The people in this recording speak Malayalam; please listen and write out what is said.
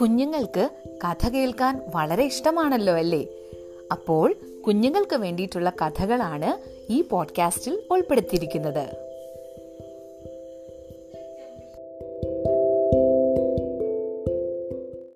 കുഞ്ഞുങ്ങൾക്ക് കഥ കേൾക്കാൻ വളരെ ഇഷ്ടമാണല്ലോ അല്ലേ? അപ്പോൾ കുഞ്ഞുങ്ങൾക്ക് വേണ്ടിയിട്ടുള്ള കഥകളാണ് ഈ പോഡ്കാസ്റ്റിൽ ഉൾപ്പെടുത്തിയിരിക്കുന്നത്.